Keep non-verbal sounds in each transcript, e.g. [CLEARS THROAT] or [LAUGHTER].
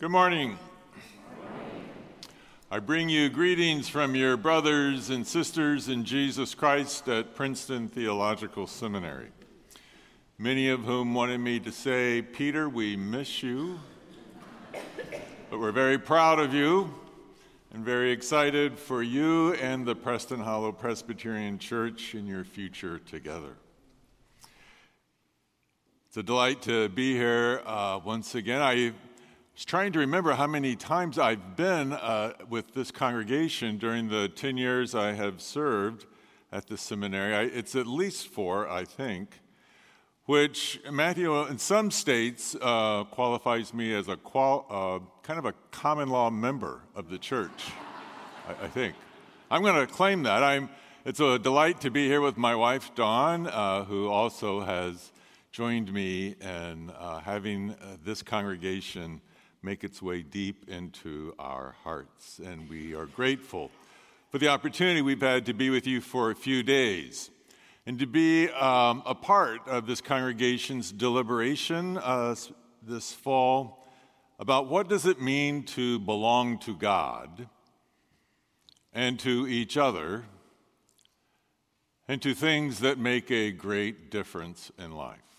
Good morning. I bring you greetings from your brothers and sisters in Jesus Christ at Princeton Theological Seminary, many of whom wanted me to say, Peter, we miss you, but we're very proud of you and very excited for you and the Preston Hollow Presbyterian Church in your future together. It's a delight to be here uh, once again. I was trying to remember how many times I've been uh, with this congregation during the 10 years I have served at the seminary. I, it's at least four, I think, which Matthew, in some states, uh, qualifies me as a qual, uh, kind of a common law member of the church, I, I think. I'm going to claim that. I'm, it's a delight to be here with my wife, Dawn, uh, who also has joined me in uh, having uh, this congregation make its way deep into our hearts. And we are grateful for the opportunity we've had to be with you for a few days and to be um, a part of this congregation's deliberation uh, this fall about what does it mean to belong to God and to each other and to things that make a great difference in life.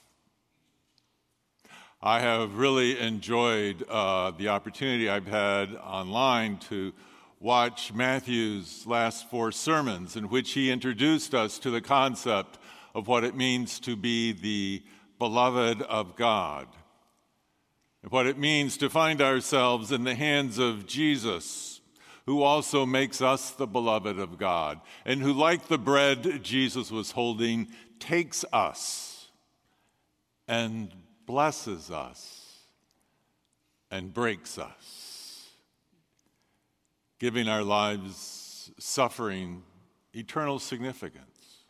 I have really enjoyed uh, the opportunity I've had online to watch Matthew's last four sermons, in which he introduced us to the concept of what it means to be the beloved of God, and what it means to find ourselves in the hands of Jesus, who also makes us the beloved of God, and who, like the bread Jesus was holding, takes us and blesses us and breaks us, giving our lives suffering eternal significance.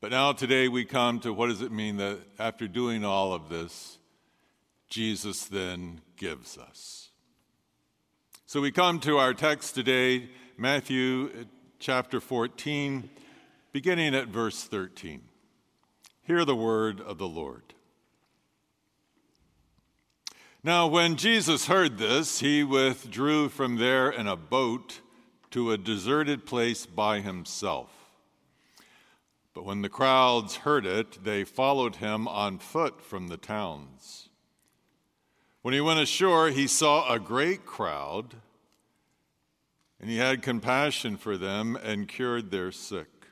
But now, today, we come to what does it mean that after doing all of this, Jesus then gives us? So we come to our text today, Matthew chapter 14, beginning at verse 13. Hear the word of the Lord. Now, when Jesus heard this, he withdrew from there in a boat to a deserted place by himself. But when the crowds heard it, they followed him on foot from the towns. When he went ashore, he saw a great crowd, and he had compassion for them and cured their sick.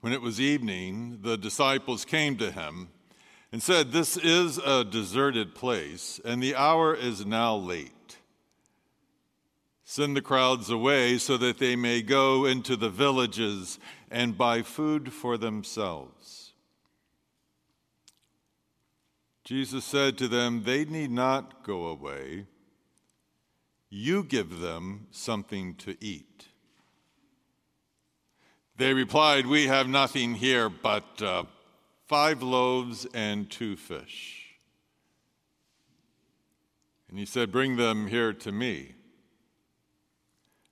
When it was evening, the disciples came to him and said, This is a deserted place, and the hour is now late. Send the crowds away so that they may go into the villages and buy food for themselves. Jesus said to them, They need not go away. You give them something to eat. They replied, We have nothing here but. Uh, five loaves and two fish. And he said, Bring them here to me.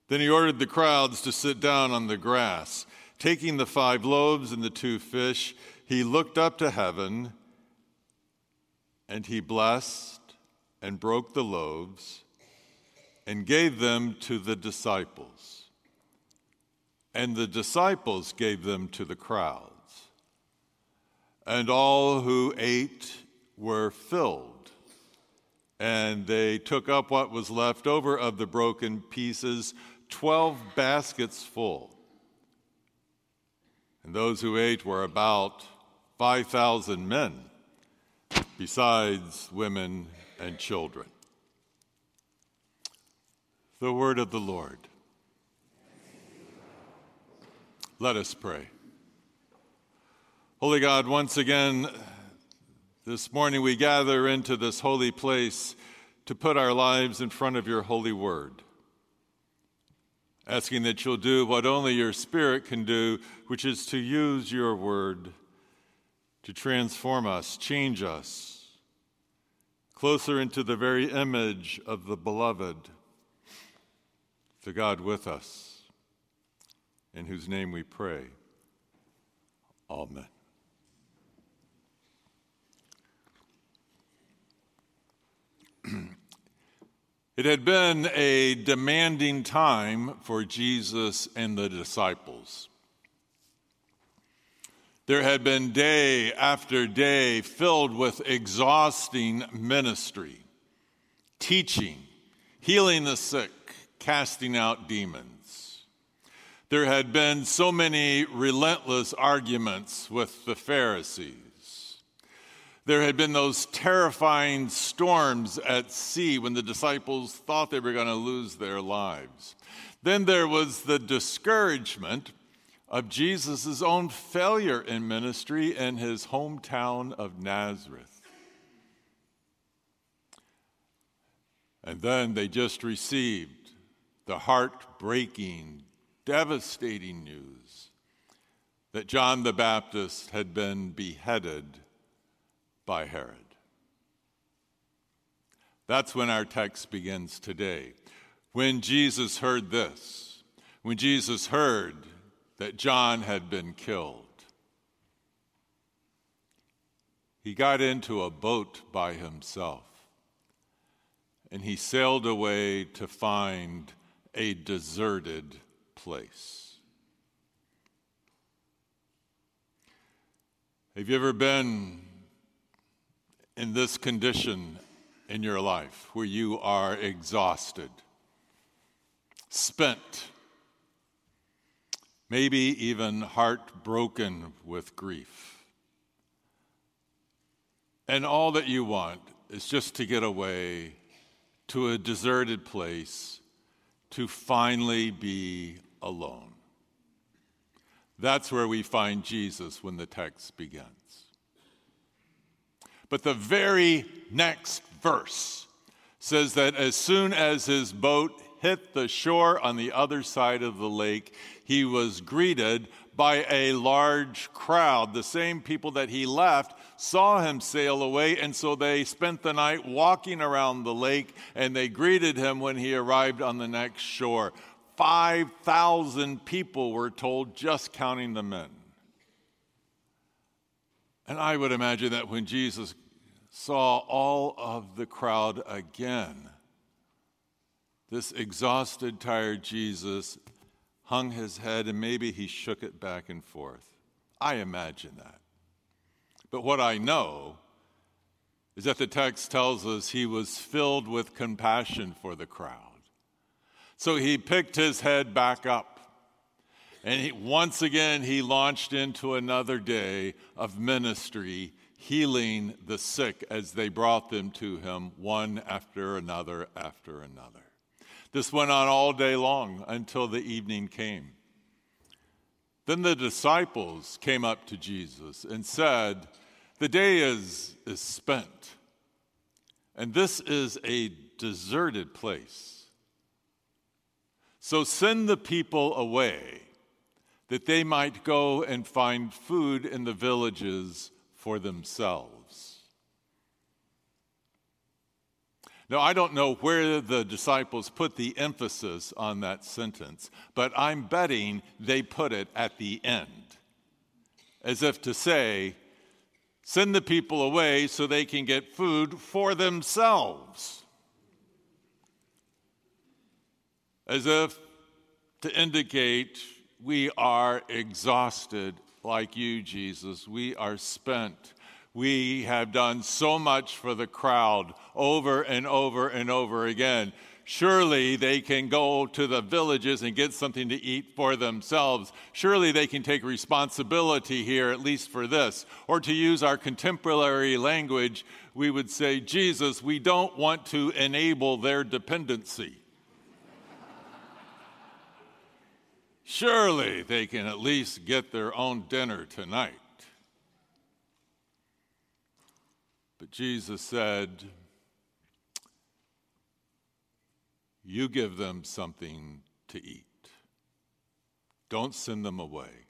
Then he ordered the crowds to sit down on the grass. Taking the five loaves and the two fish, he looked up to heaven and he blessed and broke the loaves and gave them to the disciples. And the disciples gave them to the crowd. And all who ate were filled. And they took up what was left over of the broken pieces, 12 baskets full. And those who ate were about 5,000 men, besides women and children. The word of the Lord. Let us pray. Holy God, once again, this morning we gather into this holy place to put our lives in front of your holy word, asking that you'll do what only your Spirit can do, which is to use your word to transform us, change us, closer into the very image of the beloved, the God with us, in whose name we pray. Amen. It had been a demanding time for Jesus and the disciples. There had been day after day filled with exhausting ministry, teaching, healing the sick, casting out demons. There had been so many relentless arguments with the Pharisees. There had been those terrifying storms at sea when the disciples thought they were going to lose their lives. Then there was the discouragement of Jesus' own failure in ministry in his hometown of Nazareth. And then they just received the heartbreaking, devastating news that John the Baptist had been beheaded by Herod. That's when our text begins today. When Jesus heard this, when Jesus heard that John had been killed, he got into a boat by himself and he sailed away to find a deserted place. Have you ever been in this condition in your life where you are exhausted, spent, maybe even heartbroken with grief. And all that you want is just to get away to a deserted place to finally be alone. That's where we find Jesus when the text begins. But the very next verse says that as soon as his boat hit the shore on the other side of the lake, he was greeted by a large crowd. The same people that he left saw him sail away, and so they spent the night walking around the lake and they greeted him when he arrived on the next shore. 5,000 people were told, just counting the men. And I would imagine that when Jesus saw all of the crowd again, this exhausted, tired Jesus hung his head and maybe he shook it back and forth. I imagine that. But what I know is that the text tells us he was filled with compassion for the crowd. So he picked his head back up and he, once again, he launched into another day of ministry, healing the sick as they brought them to him, one after another after another. This went on all day long until the evening came. Then the disciples came up to Jesus and said, The day is, is spent, and this is a deserted place. So send the people away that they might go and find food in the villages for themselves. Now, I don't know where the disciples put the emphasis on that sentence, but I'm betting they put it at the end, as if to say, send the people away so they can get food for themselves. As if to indicate we are exhausted like you, Jesus. We are spent. We have done so much for the crowd over and over and over again. Surely they can go to the villages and get something to eat for themselves. Surely they can take responsibility here, at least for this. Or to use our contemporary language, we would say, Jesus, we don't want to enable their dependency. Surely they can at least get their own dinner tonight. But Jesus said, You give them something to eat. Don't send them away.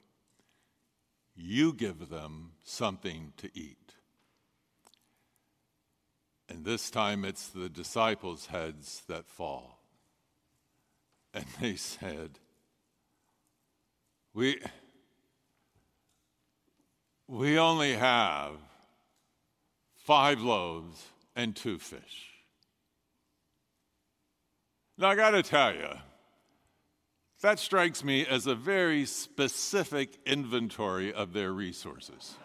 You give them something to eat. And this time it's the disciples' heads that fall. And they said, we, we only have five loaves and two fish. Now, I got to tell you, that strikes me as a very specific inventory of their resources.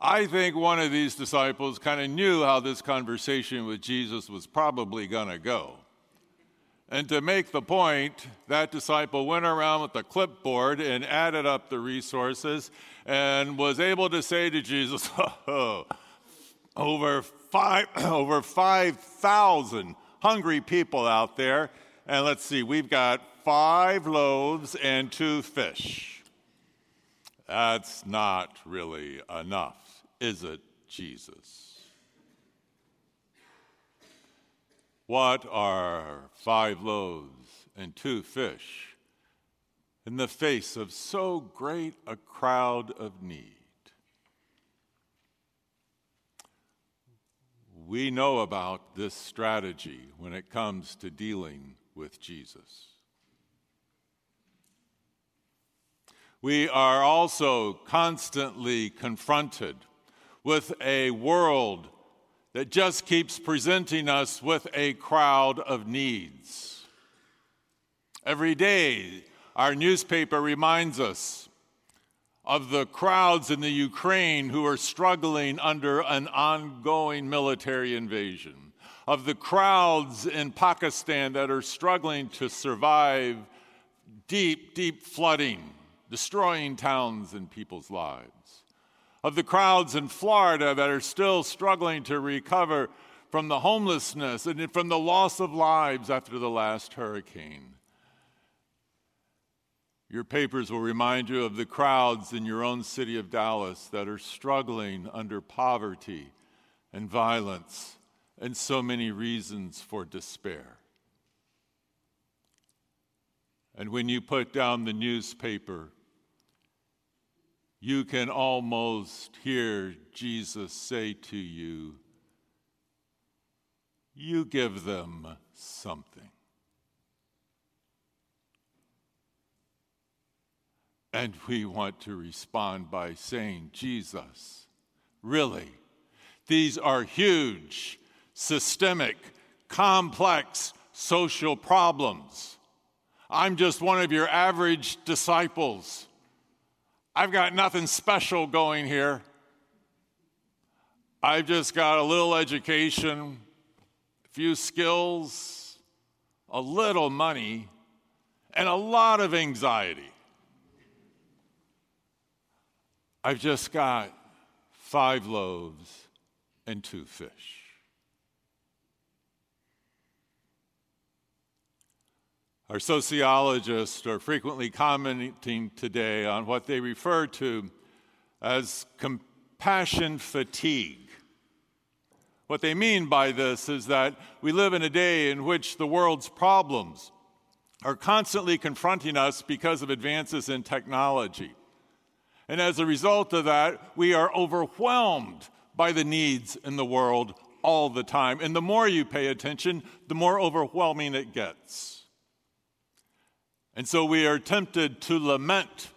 I think one of these disciples kind of knew how this conversation with Jesus was probably going to go. And to make the point, that disciple went around with a clipboard and added up the resources and was able to say to Jesus, [LAUGHS] oh, over five [CLEARS THROAT] over 5,000 hungry people out there. And let's see, we've got five loaves and two fish. That's not really enough is it Jesus? What are five loaves and two fish in the face of so great a crowd of need? We know about this strategy when it comes to dealing with Jesus. We are also constantly confronted with a world that just keeps presenting us with a crowd of needs. Every day, our newspaper reminds us of the crowds in the Ukraine who are struggling under an ongoing military invasion, of the crowds in Pakistan that are struggling to survive deep, deep flooding, destroying towns and people's lives of the crowds in Florida that are still struggling to recover from the homelessness and from the loss of lives after the last hurricane. Your papers will remind you of the crowds in your own city of Dallas that are struggling under poverty and violence and so many reasons for despair. And when you put down the newspaper, you can almost hear Jesus say to you, You give them something. And we want to respond by saying, Jesus, really, these are huge, systemic, complex social problems. I'm just one of your average disciples. I've got nothing special going here. I've just got a little education, a few skills, a little money, and a lot of anxiety. I've just got five loaves and two fish. Our sociologists are frequently commenting today on what they refer to as compassion fatigue. What they mean by this is that we live in a day in which the world's problems are constantly confronting us because of advances in technology. And as a result of that, we are overwhelmed by the needs in the world all the time. And the more you pay attention, the more overwhelming it gets. And so we are tempted to lament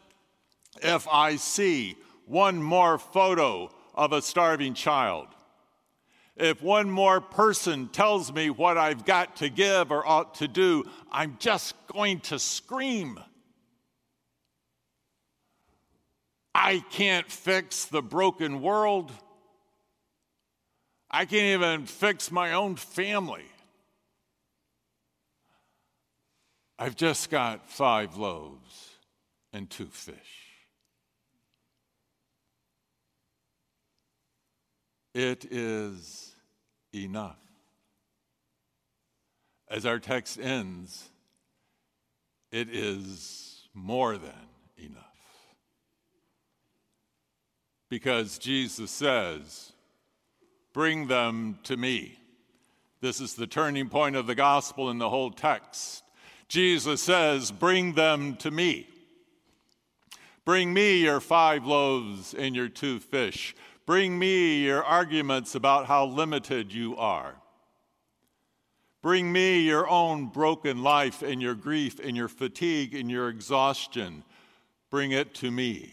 if I see one more photo of a starving child. If one more person tells me what I've got to give or ought to do, I'm just going to scream. I can't fix the broken world. I can't even fix my own family. I've just got five loaves and two fish. It is enough. As our text ends, it is more than enough. Because Jesus says, Bring them to me. This is the turning point of the gospel in the whole text. Jesus says, Bring them to me. Bring me your five loaves and your two fish. Bring me your arguments about how limited you are. Bring me your own broken life and your grief and your fatigue and your exhaustion. Bring it to me.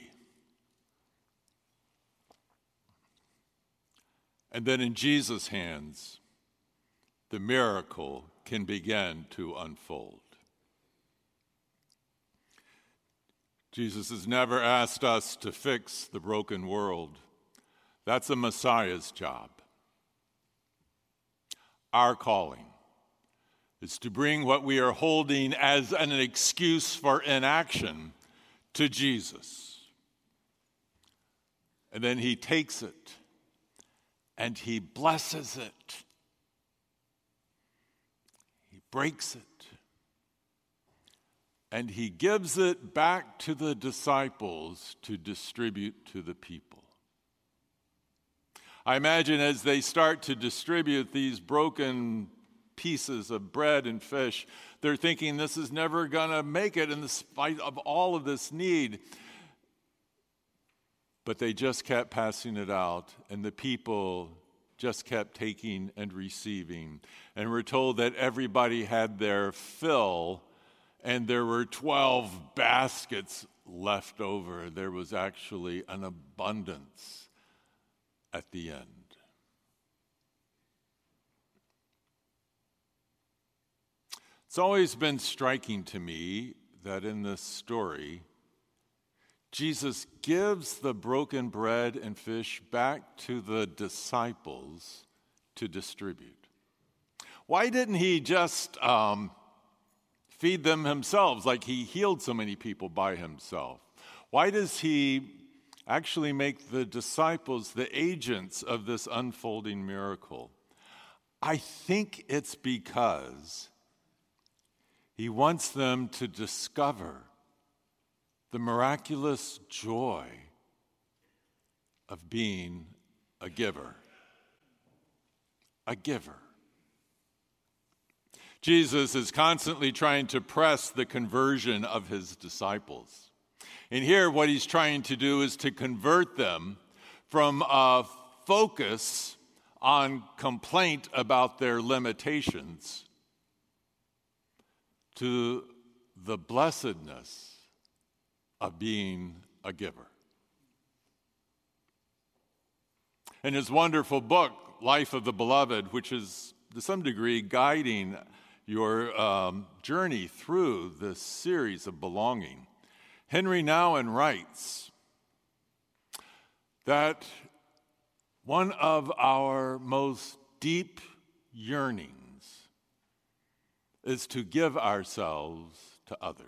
And then in Jesus' hands, the miracle can begin to unfold. Jesus has never asked us to fix the broken world. That's a Messiah's job. Our calling is to bring what we are holding as an excuse for inaction to Jesus. And then he takes it and he blesses it. He breaks it. And he gives it back to the disciples to distribute to the people. I imagine as they start to distribute these broken pieces of bread and fish, they're thinking this is never going to make it in spite of all of this need. But they just kept passing it out, and the people just kept taking and receiving. And we're told that everybody had their fill, and there were 12 baskets left over. There was actually an abundance at the end. It's always been striking to me that in this story, Jesus gives the broken bread and fish back to the disciples to distribute. Why didn't he just um, feed them himself like he healed so many people by himself? Why does he actually make the disciples the agents of this unfolding miracle? I think it's because he wants them to discover the miraculous joy of being a giver. A giver. Jesus is constantly trying to press the conversion of his disciples. And here, what he's trying to do is to convert them from a focus on complaint about their limitations to the blessedness of being a giver. In his wonderful book, Life of the Beloved, which is to some degree guiding your um, journey through this series of belonging, Henri Nouwen writes that one of our most deep yearnings is to give ourselves to others.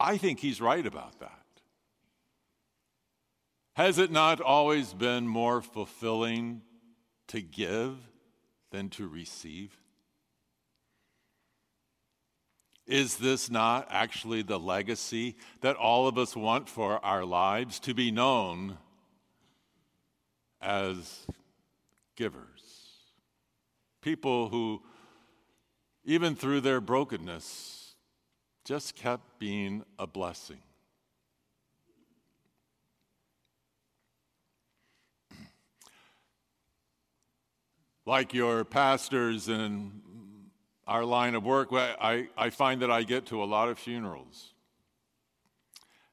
I think he's right about that. Has it not always been more fulfilling to give than to receive? Is this not actually the legacy that all of us want for our lives to be known as givers? People who, even through their brokenness, just kept being a blessing. Like your pastors in our line of work, I, I find that I get to a lot of funerals.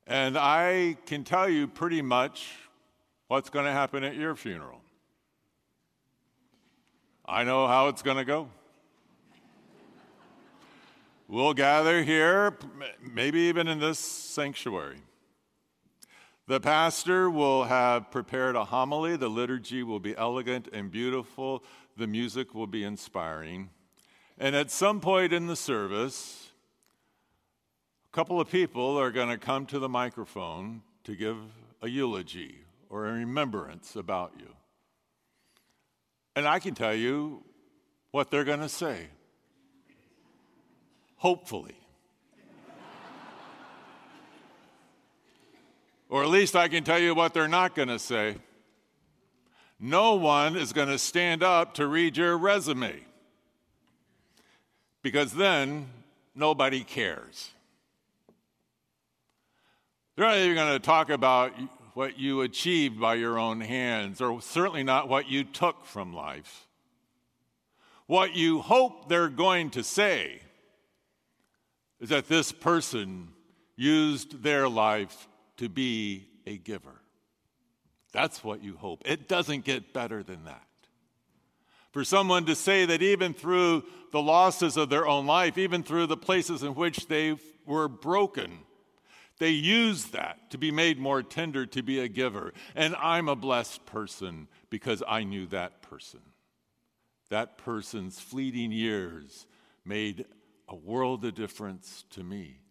And I can tell you pretty much what's going to happen at your funeral. I know how it's going to go. We'll gather here, maybe even in this sanctuary. The pastor will have prepared a homily. The liturgy will be elegant and beautiful. The music will be inspiring. And at some point in the service, a couple of people are going to come to the microphone to give a eulogy or a remembrance about you. And I can tell you what they're going to say hopefully. [LAUGHS] or at least I can tell you what they're not going to say. No one is going to stand up to read your resume because then nobody cares. They're not even going to talk about what you achieved by your own hands, or certainly not what you took from life. What you hope they're going to say is that this person used their life to be a giver. That's what you hope. It doesn't get better than that. For someone to say that even through the losses of their own life, even through the places in which they were broken, they used that to be made more tender, to be a giver. And I'm a blessed person because I knew that person. That person's fleeting years made a world of difference to me.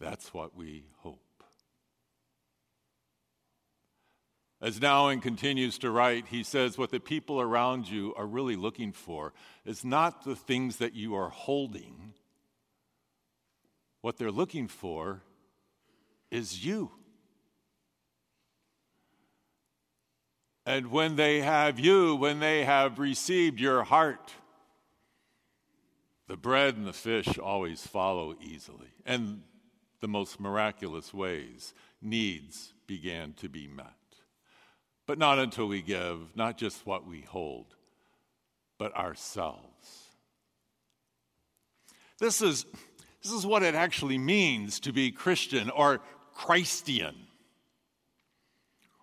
That's what we hope. As Nouwen continues to write, he says, What the people around you are really looking for is not the things that you are holding. What they're looking for is you. And when they have you, when they have received your heart, the bread and the fish always follow easily. And the most miraculous ways, needs began to be met. But not until we give, not just what we hold, but ourselves. This is, this is what it actually means to be Christian or Christian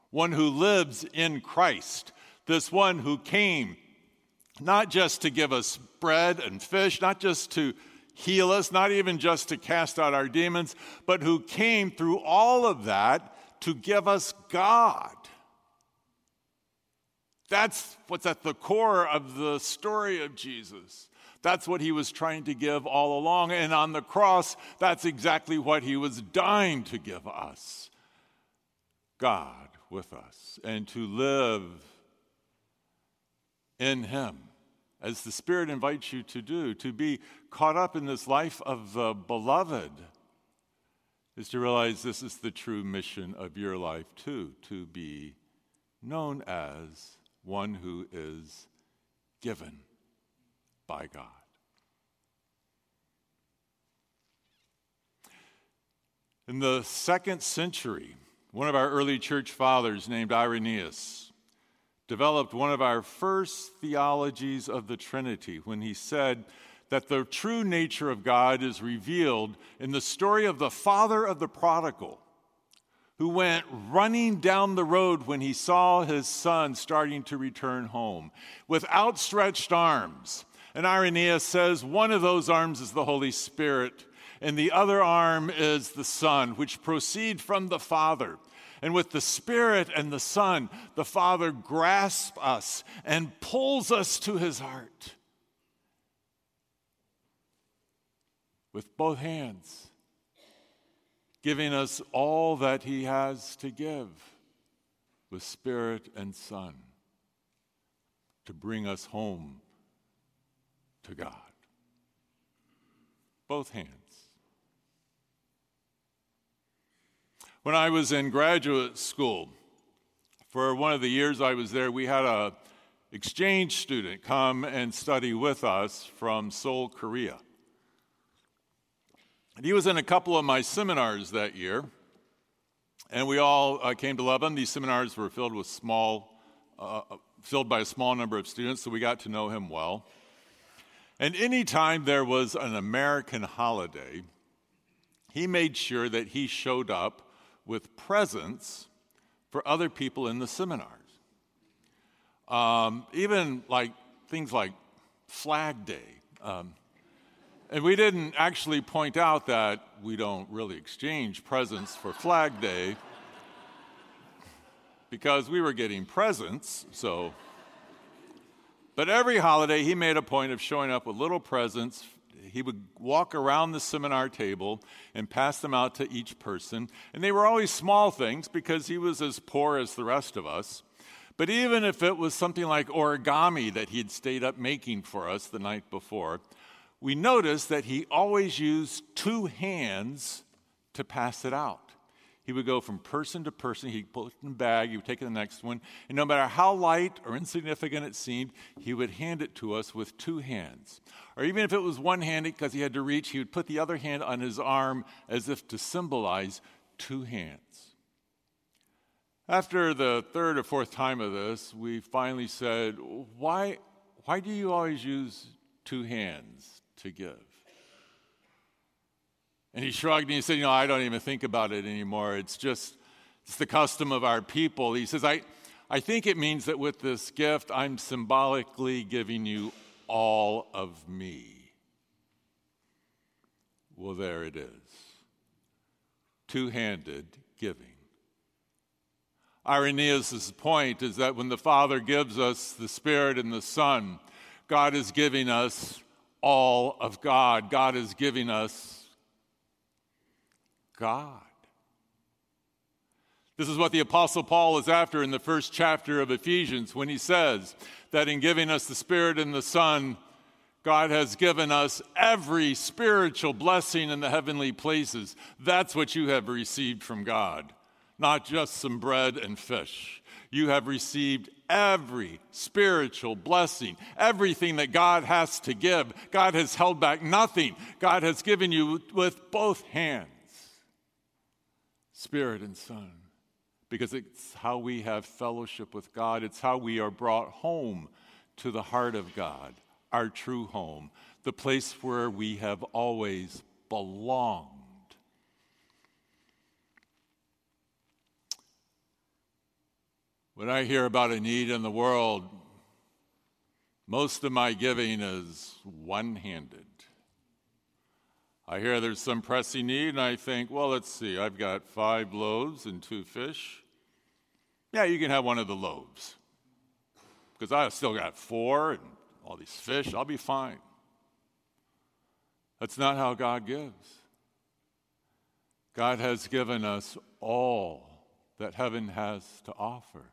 one who lives in Christ, this one who came not just to give us bread and fish, not just to heal us, not even just to cast out our demons, but who came through all of that to give us God. That's what's at the core of the story of Jesus. That's what he was trying to give all along. And on the cross, that's exactly what he was dying to give us God with us and to live in Him as the Spirit invites you to do, to be caught up in this life of the beloved, is to realize this is the true mission of your life, too, to be known as one who is given by God. In the second century, one of our early church fathers, named Irenaeus, developed one of our first theologies of the Trinity when he said that the true nature of God is revealed in the story of the father of the prodigal who went running down the road when he saw his son starting to return home with outstretched arms. And Irenaeus says one of those arms is the Holy Spirit, and the other arm is the Son, which proceed from the Father. And with the Spirit and the Son, the Father grasps us and pulls us to his heart with both hands, giving us all that he has to give with Spirit and Son to bring us home to God. Both hands. When I was in graduate school, for one of the years I was there, we had a exchange student come and study with us from Seoul, Korea. And he was in a couple of my seminars that year, and we all uh, came to love him. These seminars were filled with small, uh, filled by a small number of students, so we got to know him well. And anytime there was an American holiday, he made sure that he showed up with presents for other people in the seminars. Um, even like things like Flag Day. Um, and we didn't actually point out that we don't really exchange presents for Flag Day because we were getting presents, so. But every holiday, he made a point of showing up with little presents he would walk around the seminar table and pass them out to each person. And they were always small things because he was as poor as the rest of us. But even if it was something like origami that he'd stayed up making for us the night before, we noticed that he always used two hands to pass it out. He would go from person to person. He'd put it in the bag. He would take the next one. And no matter how light or insignificant it seemed, he would hand it to us with two hands. Or even if it was one handed because he had to reach, he would put the other hand on his arm as if to symbolize two hands. After the third or fourth time of this, we finally said, Why, why do you always use two hands to give? And he shrugged and he said, You know, I don't even think about it anymore. It's just, it's the custom of our people. He says, I, I think it means that with this gift, I'm symbolically giving you all of me. Well, there it is two handed giving. Irenaeus' point is that when the Father gives us the Spirit and the Son, God is giving us all of God. God is giving us God. This is what the Apostle Paul is after in the first chapter of Ephesians when he says that in giving us the Spirit and the Son, God has given us every spiritual blessing in the heavenly places. That's what you have received from God, not just some bread and fish. You have received every spiritual blessing, everything that God has to give. God has held back nothing. God has given you with both hands, Spirit and Son because it's how we have fellowship with God. It's how we are brought home to the heart of God, our true home, the place where we have always belonged. When I hear about a need in the world, most of my giving is one handed. I hear there's some pressing need, and I think, well, let's see, I've got five loaves and two fish. Yeah, you can have one of the loaves. Because I've still got four and all these fish, I'll be fine. That's not how God gives. God has given us all that heaven has to offer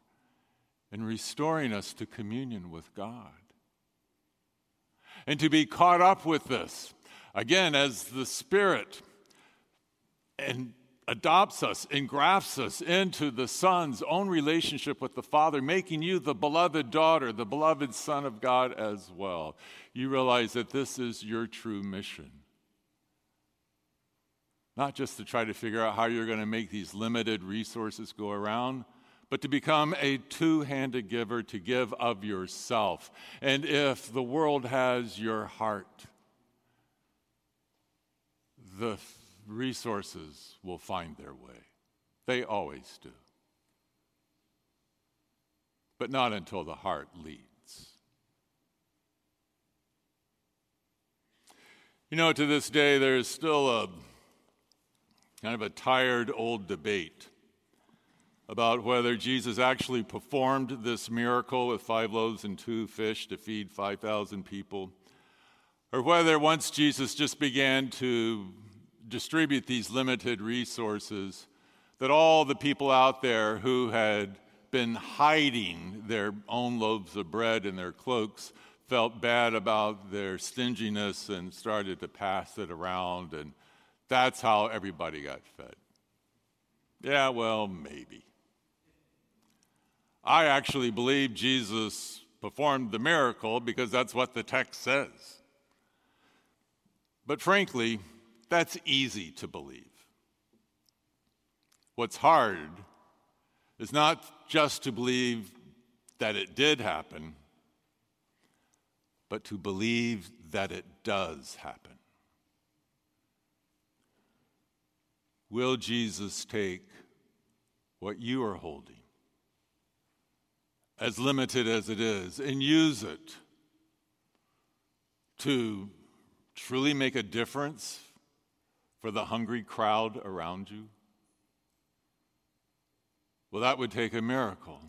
in restoring us to communion with God. And to be caught up with this, Again, as the Spirit and adopts us, engrafts us into the Son's own relationship with the Father, making you the beloved daughter, the beloved Son of God as well. You realize that this is your true mission. Not just to try to figure out how you're going to make these limited resources go around, but to become a two handed giver, to give of yourself. And if the world has your heart, the resources will find their way. They always do. But not until the heart leads. You know, to this day, there's still a kind of a tired old debate about whether Jesus actually performed this miracle with five loaves and two fish to feed 5,000 people, or whether once Jesus just began to distribute these limited resources, that all the people out there who had been hiding their own loaves of bread in their cloaks felt bad about their stinginess and started to pass it around, and that's how everybody got fed. Yeah, well, maybe. I actually believe Jesus performed the miracle because that's what the text says. But frankly, that's easy to believe. What's hard is not just to believe that it did happen, but to believe that it does happen. Will Jesus take what you are holding, as limited as it is, and use it to truly make a difference for the hungry crowd around you? Well, that would take a miracle.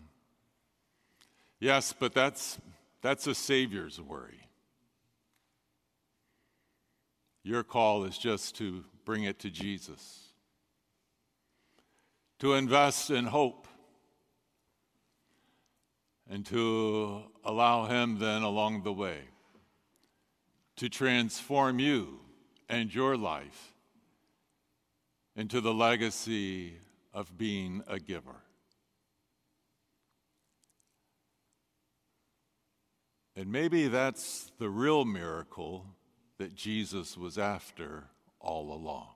Yes, but that's, that's a Savior's worry. Your call is just to bring it to Jesus, to invest in hope, and to allow Him then along the way to transform you and your life into the legacy of being a giver. And maybe that's the real miracle that Jesus was after all along.